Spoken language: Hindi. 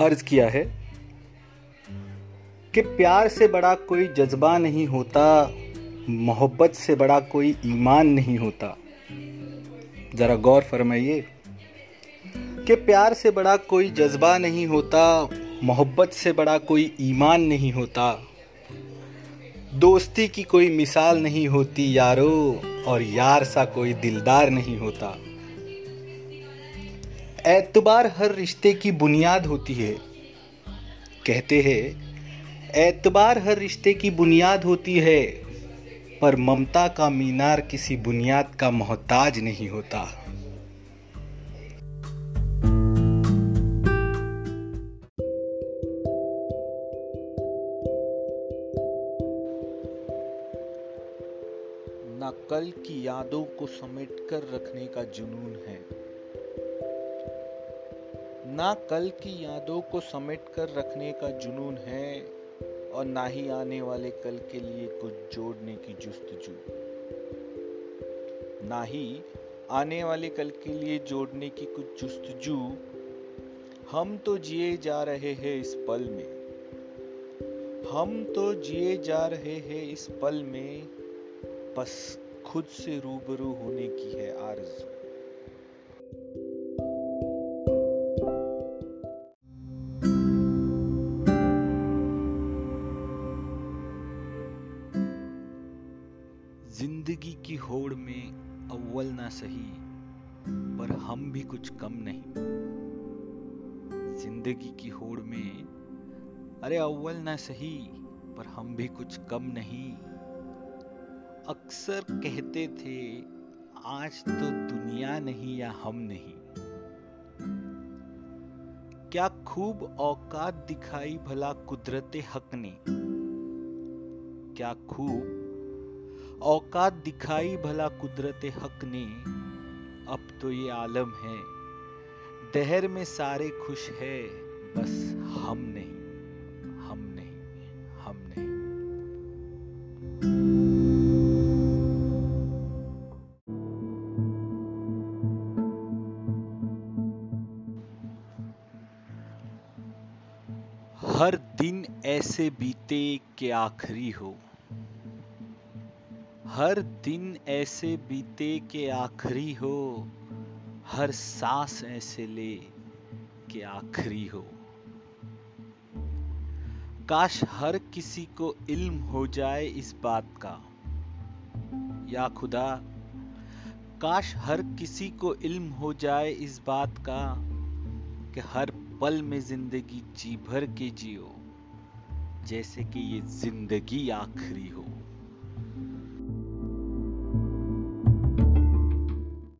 अर्ज़ किया है कि प्यार से बड़ा कोई जज्बा नहीं होता, मोहब्बत से बड़ा कोई ईमान नहीं होता। ज़रा गौर फरमाइए कि प्यार से बड़ा कोई जज्बा नहीं होता, मोहब्बत से बड़ा कोई ईमान नहीं होता। दोस्ती की कोई मिसाल नहीं होती यारो, और यार सा कोई दिलदार नहीं होता। एतबार हर रिश्ते की बुनियाद होती है। कहते हैं, एतबार हर रिश्ते की बुनियाद होती है, पर ममता का मीनार किसी बुनियाद का मोहताज नहीं होता। ना कल की यादों को समेट कर रखने का जुनून है। ना कल की यादों को समेट कर रखने का जुनून है और ना ही आने वाले कल के लिए कुछ जोड़ने की जुस्तजू। ना ही आने वाले कल के लिए जोड़ने की कुछ जुस्तजू हम तो जिए जा रहे हैं इस पल में। हम तो जिए जा रहे हैं इस पल में, बस खुद से रूबरू होने की है आरज़ू। ज़िंदगी की होड़ में अव्वल ना सही, पर हम भी कुछ कम नहीं। ज़िंदगी की होड़ में, अरे अव्वल ना सही, पर हम भी कुछ कम नहीं। अक्सर कहते थे, आज तो दुनिया नहीं या हम नहीं। क्या खूब औकात दिखाई भला कुदरत हक ने? क्या खूब औकात दिखाई भला कुदरत हक ने। अब तो ये आलम है। दहर में सारे खुश है। बस हम नहीं हम नहीं हम नहीं। हर दिन ऐसे बीते के आखिरी हो। हर दिन ऐसे बीते के आखिरी हो, हर सांस ऐसे ले के आखिरी हो। काश हर किसी को इल्म हो जाए इस बात का। या खुदा, काश हर किसी को इल्म हो जाए इस बात का कि हर पल में ज़िंदगी जी भर के जियो, जैसे कि ये ज़िंदगी आखिरी हो।